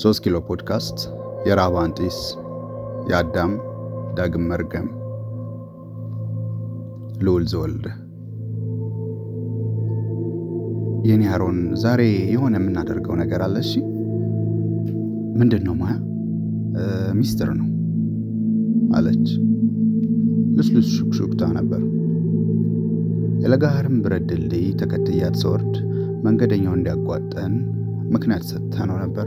ሶስት ኪሎ ፖድካስት የራብ አንጢስ የአዳም ዳግም መርገም ልዑል ዘወልደ የኔ አሮን ዛሬ የሆነ የምናደርገው ነገር አለ። እሺ ምንድን ነው ማያ ሚስጥር ነው አለች። ልስልስ ሹክሹክታ ነበር። የለጋህርም ብረት ድልድይ ተከትያት ስወርድ መንገደኛው እንዲያጓጠን ምክንያት ሰጥተነው ነበር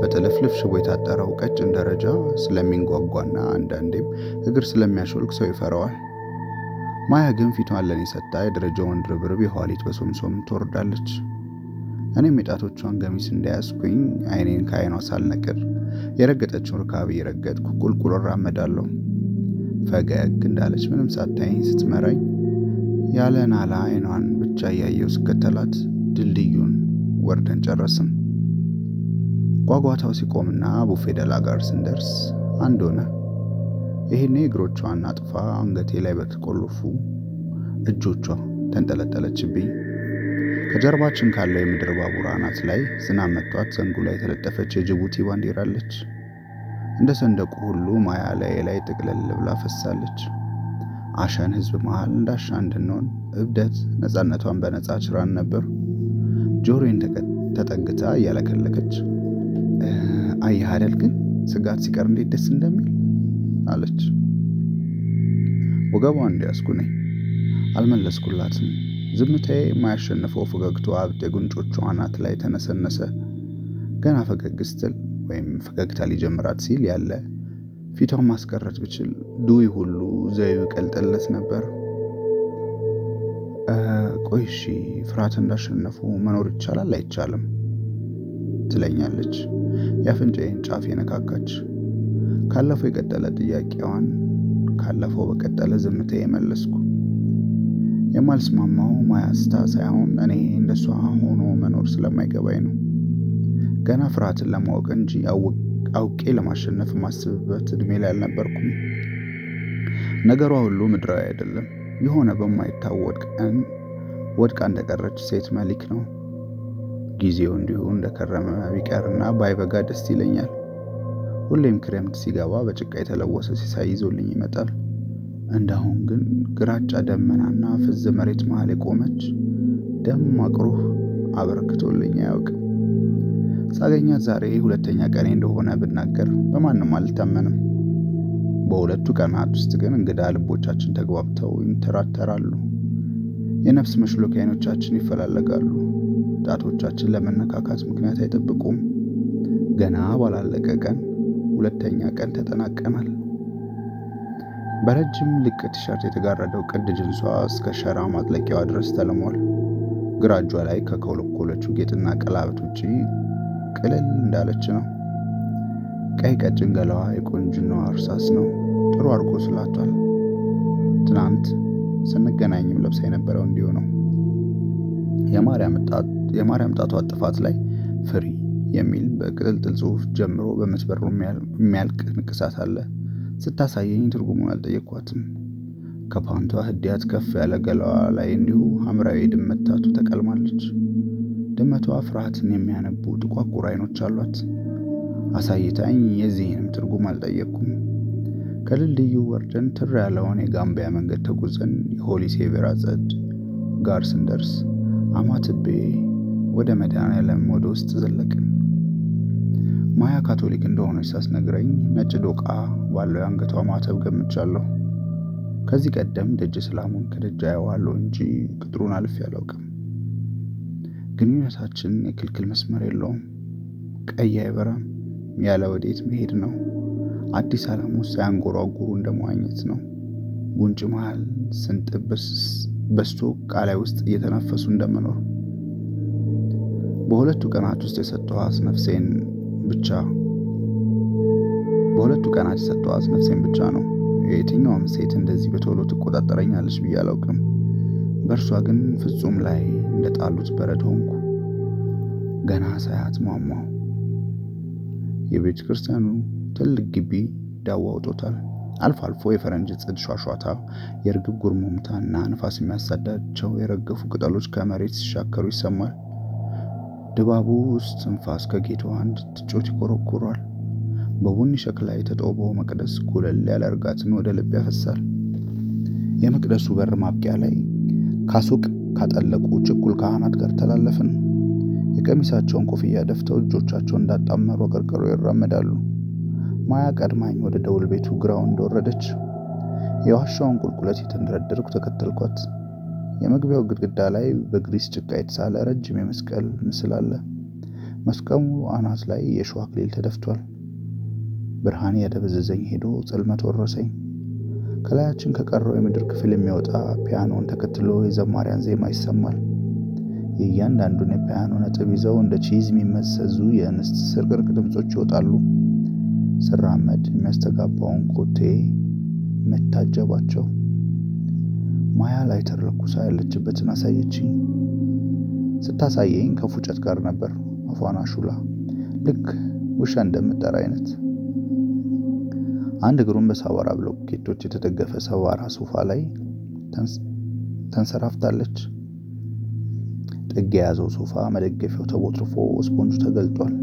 በጥልፍልፍ ሽቦ የታጠረው ቀጭን ደረጃ ስለሚንጓጓና አንዳንዴም እግር ስለሚያሾልክ ሰው ይፈራዋል። ማያ ግን ፊቷን ለኔ ሰጥታ የደረጃውን ርብርብ የኋሊት በሶምሶም ትወርዳለች። እኔም የጣቶቿን ገሚስ እንዳያስኩኝ አይኔን ከአይኗ ሳልነቅር የረገጠችውን ርካብ እየረገጥኩ ቁልቁል እራመዳለሁ። ፈገግ እንዳለች ምንም ሳታይኝ ስትመራኝ ያለ ናላ አይኗን ብቻ እያየው ስከተላት ድልድዩን ወርደን ጨረስን። ጓጓታው ሲቆምና ቡፌ ደላ ጋር ስንደርስ አንድ ሆነ። ይሄኔ እግሮቿን አጥፋ አንገቴ ላይ በተቆለፉ እጆቿ ተንጠለጠለችብኝ። ከጀርባችን ካለው የምድር ባቡር አናት ላይ ዝናብ መቷት ዘንጉ ላይ የተለጠፈች የጅቡቲ ባንዲራ አለች። እንደ ሰንደቁ ሁሉ ማያ ላይ ላይ ጥቅልል ብላ ፈሳለች። አሸን ህዝብ መሃል እንዳሻ እንድንሆን እብደት ነፃነቷን በነፃ ችራን ነበር። ጆሮዬን ተጠግታ እያለከለከች አየህ አይደል ግን ስጋት ሲቀር እንዴት ደስ እንደሚል አለች። ወገቧ እንዲያስኩ ነኝ። አልመለስኩላትም። ዝምታዬ የማያሸንፈው ፈገግቷ አብጥ የጉንጮቿ አናት ላይ ተነሰነሰ። ገና ፈገግ ስትል ወይም ፈገግታ ሊጀምራት ሲል ያለ ፊቷን ማስቀረት ብችል ዱይ ሁሉ ዘዩ ቀልጠለት ነበር። ቆይ እሺ ፍርሃት እንዳሸነፉ መኖር ይቻላል አይቻልም? ትለኛለች የአፍንጫዬን ጫፍ የነካካች። ካለፈው የቀጠለ ጥያቄዋን ካለፈው በቀጠለ ዝምታ የመለስኩ። የማልስማማው ማያስታ ሳይሆን እኔ እንደሷ ሆኖ መኖር ስለማይገባኝ ነው። ገና ፍርሃትን ለማወቅ እንጂ አውቄ ለማሸነፍ የማስብበት እድሜ ላይ አልነበርኩም። ነገሯ ሁሉ ምድራዊ አይደለም። የሆነ በማይታወቅ ቀን ወድቃ እንደቀረች ሴት መሊክ ነው። ጊዜው እንዲሁ እንደከረመ ቢቀርና ባይበጋ ደስ ይለኛል። ሁሌም ክረምት ሲገባ በጭቃ የተለወሰ ሲሳይ ይዞልኝ ይመጣል። እንዳሁን ግን ግራጫ ደመናና ፍዝ መሬት መሃል የቆመች ደማቅ ሩህ አበርክቶልኝ አያውቅም። ሳገኛት ዛሬ ሁለተኛ ቀኔ እንደሆነ ብናገር በማንም አልታመንም። በሁለቱ ቀናት ውስጥ ግን እንግዳ ልቦቻችን ተግባብተው ይንተራተራሉ። የነፍስ መሽሎኪያ አይኖቻችን ይፈላለጋሉ። ጣቶቻችን ለመነካካት ምክንያት አይጠብቁም። ገና ባላለቀ ቀን ሁለተኛ ቀን ተጠናቀናል። በረጅም ልቅ ቲሸርት የተጋረደው ቅድ ጅንሷ እስከ ሸራ ማጥለቂያዋ ድረስ ተልሟል። ግራ እጇ ላይ ከኮለኮለችው ጌጥና ቀለበት ውጪ ቅልል እንዳለች ነው። ቀይ ቀጭን ገላዋ የቁንጅናዋ እርሳስ ነው። ጥሩ አድርጎ ስላቷል። ትናንት ስንገናኝም ለብሳ የነበረው እንዲሁ ነው። የማርያም ጣቷ ጥፋት ላይ ፍሪ የሚል በቅጥልጥል ጽሑፍ ጀምሮ በመስበሩ የሚያልቅ ንቅሳት አለ። ስታሳየኝ ትርጉሙን አልጠየኳትም። ከፓንቷ ህዲያት ከፍ ያለ ገላዋ ላይ እንዲሁ ሐምራዊ ድመት ታቱ ተቀልማለች። ድመቷ ፍርሃትን የሚያነቡ ጥቋቁር አይኖች አሏት። አሳይታኝ የዚህንም ትርጉም አልጠየቅኩም። ከድልድዩ ወርደን ትር ያለውን የጋምቢያ መንገድ ተጉዘን የሆሊ ሴቬር አጸድ ጋር ስንደርስ አማትቤ ወደ መድኃኔዓለም ወደ ውስጥ ዘለቅን። ማያ ካቶሊክ እንደሆነች ሳስነግረኝ ነጭ ዶቃ ባለው የአንገቷ ማተብ ገምቻለሁ። ከዚህ ቀደም ደጅ ሰላሙን ከደጃ አየዋለሁ እንጂ ቅጥሩን አልፌ አላውቅም። ግንኙነታችን የክልክል መስመር የለውም። ቀይ አይበራም። ያለ ወዴት መሄድ ነው። አዲስ ዓለም ውስጥ ሳያንጎራጉሩ እንደመዋኘት ነው። ጉንጭ መሃል ስንጥብ በስቶ ቃላይ ውስጥ እየተነፈሱ እንደመኖር። በሁለቱ ቀናት ውስጥ የሰጠኋት ነፍሴን ብቻ በሁለቱ ቀናት የሰጠኋት ነፍሴን ብቻ ነው። የየትኛውም ሴት እንደዚህ በቶሎ ትቆጣጠረኛለች ብዬ አላውቅም። በእርሷ ግን ፍጹም ላይ እንደጣሉት በረድ ሆንኩ። ገና ሳያት ሟሟው። የቤተ ክርስቲያኑ ትልቅ ግቢ ዳዋ አውጦታል። አልፎ አልፎ የፈረንጅ ጽድ ሿሿታ፣ የእርግብ ጉርሞምታ እና ንፋስ የሚያሳዳቸው የረገፉ ቅጠሎች ከመሬት ሲሻከሩ ይሰማል። ድባቡ ውስጥ ትንፋስ ከጌታዋ እንድትጮት ይኮረኩሯል። በቡኒ ሸክላ የተጦበው መቅደስ ኩለል ያለ እርጋትን ወደ ልብ ያፈሳል። የመቅደሱ በር ማብቂያ ላይ ካሱቅ ካጠለቁ ችኩል ካህናት ጋር ተላለፍን። የቀሚሳቸውን ኮፍያ ደፍተው እጆቻቸውን እንዳጣመሩ አቀርቅሮ ይራመዳሉ። ማያ ቀድማኝ ወደ ደውል ቤቱ ግራው እንደወረደች የዋሻውን ቁልቁለት የተንደረደርኩ ተከተልኳት። የመግቢያው ግድግዳ ላይ በግሪስ ጭቃ የተሳለ ረጅም የመስቀል ምስል አለ። መስቀሉ አናት ላይ የእሾህ አክሊል ተደፍቷል። ብርሃን ያደበዘዘኝ ሄዶ ጽልመት ወረሰኝ። ከላያችን ከቀረው የምድር ክፍል የሚወጣ ፒያኖን ተከትሎ የዘማሪያን ዜማ ይሰማል። የእያንዳንዱን የፒያኖ ነጥብ ይዘው እንደ ቺዝ የሚመሰዙ የእንስት ስርቅርቅ ድምፆች ይወጣሉ። ስራመድ የሚያስተጋባውን ኮቴ መታጀባቸው። ማያ ላይ ተረኩሳ ያለችበትን አሳየችኝ። ስታሳየኝ ከፉጨት ጋር ነበር። አፏን አሹላ ልክ ውሻ እንደምጠራ አይነት። አንድ እግሩን በሳዋራ ብሎኬቶች የተደገፈ ሰባራ ሶፋ ላይ ተንሰራፍታለች። ጥግ የያዘው ሶፋ መደገፊያው ተቦትርፎ ስፖንጁ ተገልጧል።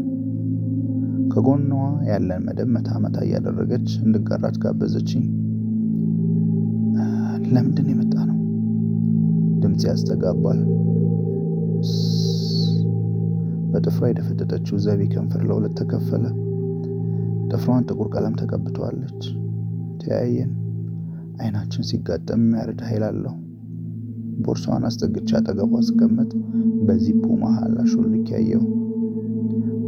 ከጎኗ ያለን መደብ መታ መታ እያደረገች እንድጋራት ጋበዘችኝ። ለምንድን የመጣ ነው? ድምፅ ያስተጋባል። በጥፍሯ የደፈጠጠችው ዘቢ ከንፈር ለሁለት ተከፈለ። ጥፍሯን ጥቁር ቀለም ተቀብተዋለች። ተያየን። አይናችን ሲጋጠም የሚያርድ ኃይል አለው። ቦርሳዋን አስጠግቼ አጠገቧ አስቀመጥ። በዚፑ መሃል አሾልክ ያየው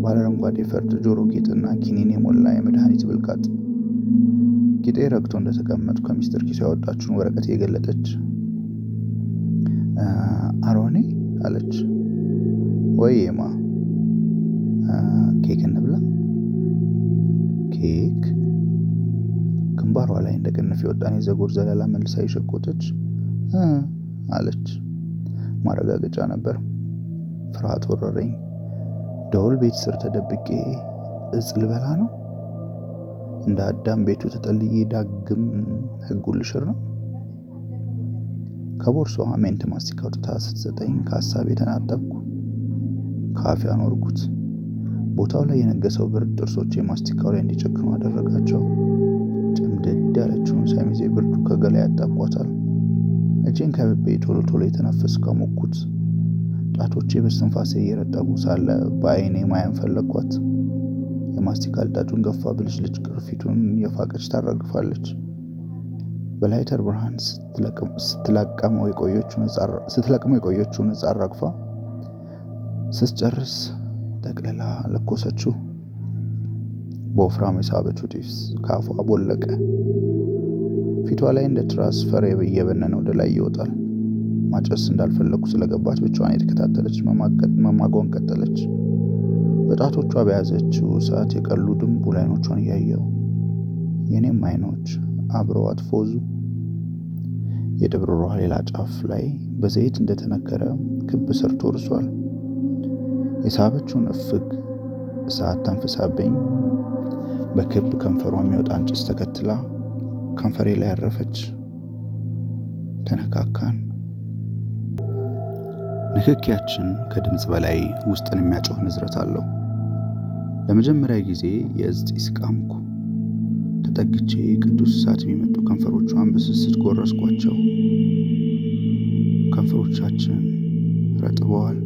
ባለ አረንጓዴ ፈርጥ ጆሮ ጌጥና ኪኒን የሞላ የመድኃኒት ብልቃጥ። ጌጤ ረግቶ እንደተቀመጡ ከሚስጥር ኪሷ ያወጣችውን ወረቀት የገለጠች አሮኔ አለች። ወይማ ኬክ እንብላ? ኬክ ግንባሯ ላይ እንደ ቅንፍ የወጣን የዘጎር ዘለላ መልሳ የሸቆጠች አለች። ማረጋገጫ ነበር። ፍርሃት ወረረኝ። ደወል ቤት ስር ተደብቄ እጽ ልበላ ነው? እንደ አዳም ቤቱ ተጠልዬ ዳግም ህጉን ልሽር ነው? ከቦርሳዋ mint ማስቲካ አውጥታ ስትሰጠኝ ከሀሳብ የተናጠብኩ ከአፌ አኖርኩት። ቦታው ላይ የነገሰው ብርድ ጥርሶቼ ማስቲካው ላይ እንዲጨክኑ አደረጋቸው። ጭምድድ ያለችውን ሸሚዜ ብርዱ ከገላይ ያጣቧታል። እጄን ከብቤ ቶሎ ቶሎ የተነፈስ ከሞኩት ጣቶቼ በስትንፋሴ እየረጠቡ ሳለ በአይኔ ማያን ፈለግኳት። የማስቲካ ልጣጩን ገፋ ብልጭልጭ ቅርፊቱን የፋቀች ታራግፋለች። በላይተር ብርሃን ስትለቀመው የቆየችውን ዕፅ አራግፋ ስትጨርስ ጠቅልላ ለኮሰችው። በወፍራም የሳበችው ጢስ ከአፏ ቦለቀ። ፊቷ ላይ እንደ ትራስ ፈር እየበነነ ወደ ላይ ይወጣል። ማጨስ እንዳልፈለግኩ ስለገባት ብቻዋን የተከታተለች መማጓን ቀጠለች። በጣቶቿ በያዘችው ሰዓት የቀሉ ድንቡል አይኖቿን እያየው የኔም አይኖች አብረዋት ፎዙ። የድብርሯ ሌላ ጫፍ ላይ በዘይት እንደተነከረ ክብ ሰርቶ እርሷል። የሳበችውን እፍግ እሳት ተንፍሳብኝ በክብ ከንፈሯ የሚወጣን ጭስ ተከትላ ከንፈሬ ላይ ያረፈች። ተነካካን። ንክኪያችን ከድምፅ በላይ ውስጥን የሚያጮህ ንዝረት አለው። ለመጀመሪያ ጊዜ የእዝ ጢስ ተጠግቼ ቅዱስ እሳት የሚመጡ ከንፈሮቿን በስስት ጎረስኳቸው። ከንፈሮቻችን ረጥበዋል።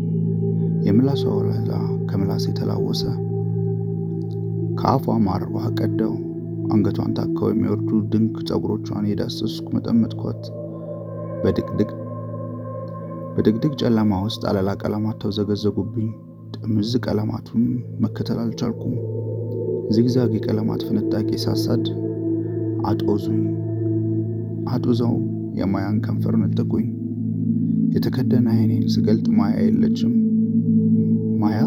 የምላሷ ወለላ ከምላስ የተላወሰ ከአፏ ማር ውሃ ቀደው አንገቷን ታከው የሚወርዱ ድንክ ፀጉሮቿን የዳሰስኩ መጠመጥኳት። በድቅድቅ ጨለማ ውስጥ አለላ ቀለማት ተወዘገዘጉብኝ። ጥምዝ ቀለማቱን መከተል አልቻልኩም። ዚግዛግ የቀለማት ፍንጣቂ ሳሳድ አጦዙኝ። አጡዘው የማያን ከንፈር ነጠቁኝ። የተከደነ አይኔን ስገልጥ ማያ የለችም። ማያ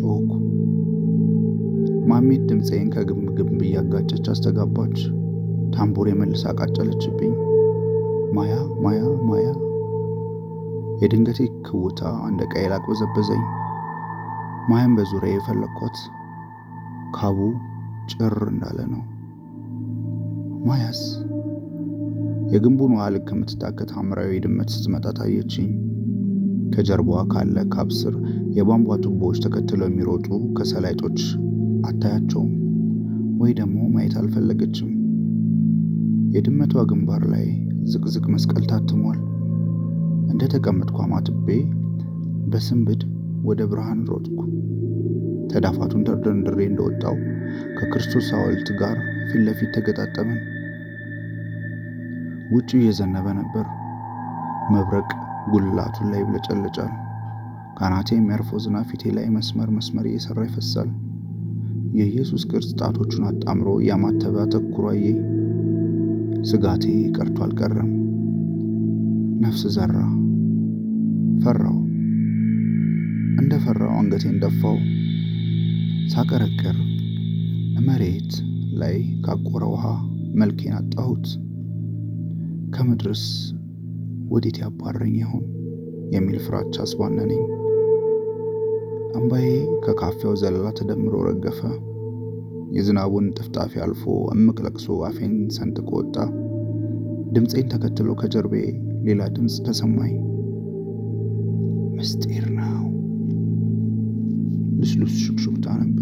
ጮኩ። ማሚት ድምፄን ከግንብ ግንብ እያጋጨች አስተጋባች። ታምቡር የመልሳ አቃጨለችብኝ። ማያ ማያ ማያ። የድንገቴ ክውታ እንደ ቀይል አቅበዘበዘኝ። ማያን በዙሪያ የፈለግኳት ካቡ ጭር እንዳለ ነው። ማያስ የግንቡን ውሃ ልክ ከምትታከት ሐምራዊ ድመት ስትመጣ ታየችኝ። ከጀርባዋ ካለ ካብ ስር የቧንቧ ቱቦዎች ተከትለው የሚሮጡ ከሰላይጦች አታያቸውም፣ ወይ ደግሞ ማየት አልፈለገችም። የድመቷ ግንባር ላይ ዝቅዝቅ መስቀል ታትሟል። እንደ ተቀመጥኩ አማትቤ በስንብድ ወደ ብርሃን ሮጥኩ። ተዳፋቱን ተደርድሬ እንደወጣው ከክርስቶስ ሐውልት ጋር ፊት ለፊት ተገጣጠምን። ውጭ እየዘነበ ነበር። መብረቅ ጉልላቱን ላይ ይብለጨለጫል። ካናቴ የሚያርፈው ዝናብ ፊቴ ላይ መስመር መስመር እየሰራ ይፈሳል። የኢየሱስ ቅርጽ ጣቶቹን አጣምሮ እያማተበ አተኩሮ አየኝ። ስጋቴ ቀርቶ አልቀረም። ነፍስ ዘራ። ፈራው። እንደ ፈራው አንገቴን ደፋው። ሳቀረቅር መሬት ላይ ካቆረ ውሃ መልኬን አጣሁት። ከምድርስ ወዴት ያባረኝ ይሆን የሚል ፍራቻ አስባነነኝ። እምባዬ ከካፊያው ዘለላ ተደምሮ ረገፈ። የዝናቡን ጥፍጣፊ አልፎ እምቅ ለቅሶ አፌን ሰንጥቆ ወጣ። ድምፄን ተከትሎ ከጀርቤ ሌላ ድምፅ ተሰማኝ። ምስጢር ነው። ልስሉስ ሹክሹክታ ነበር።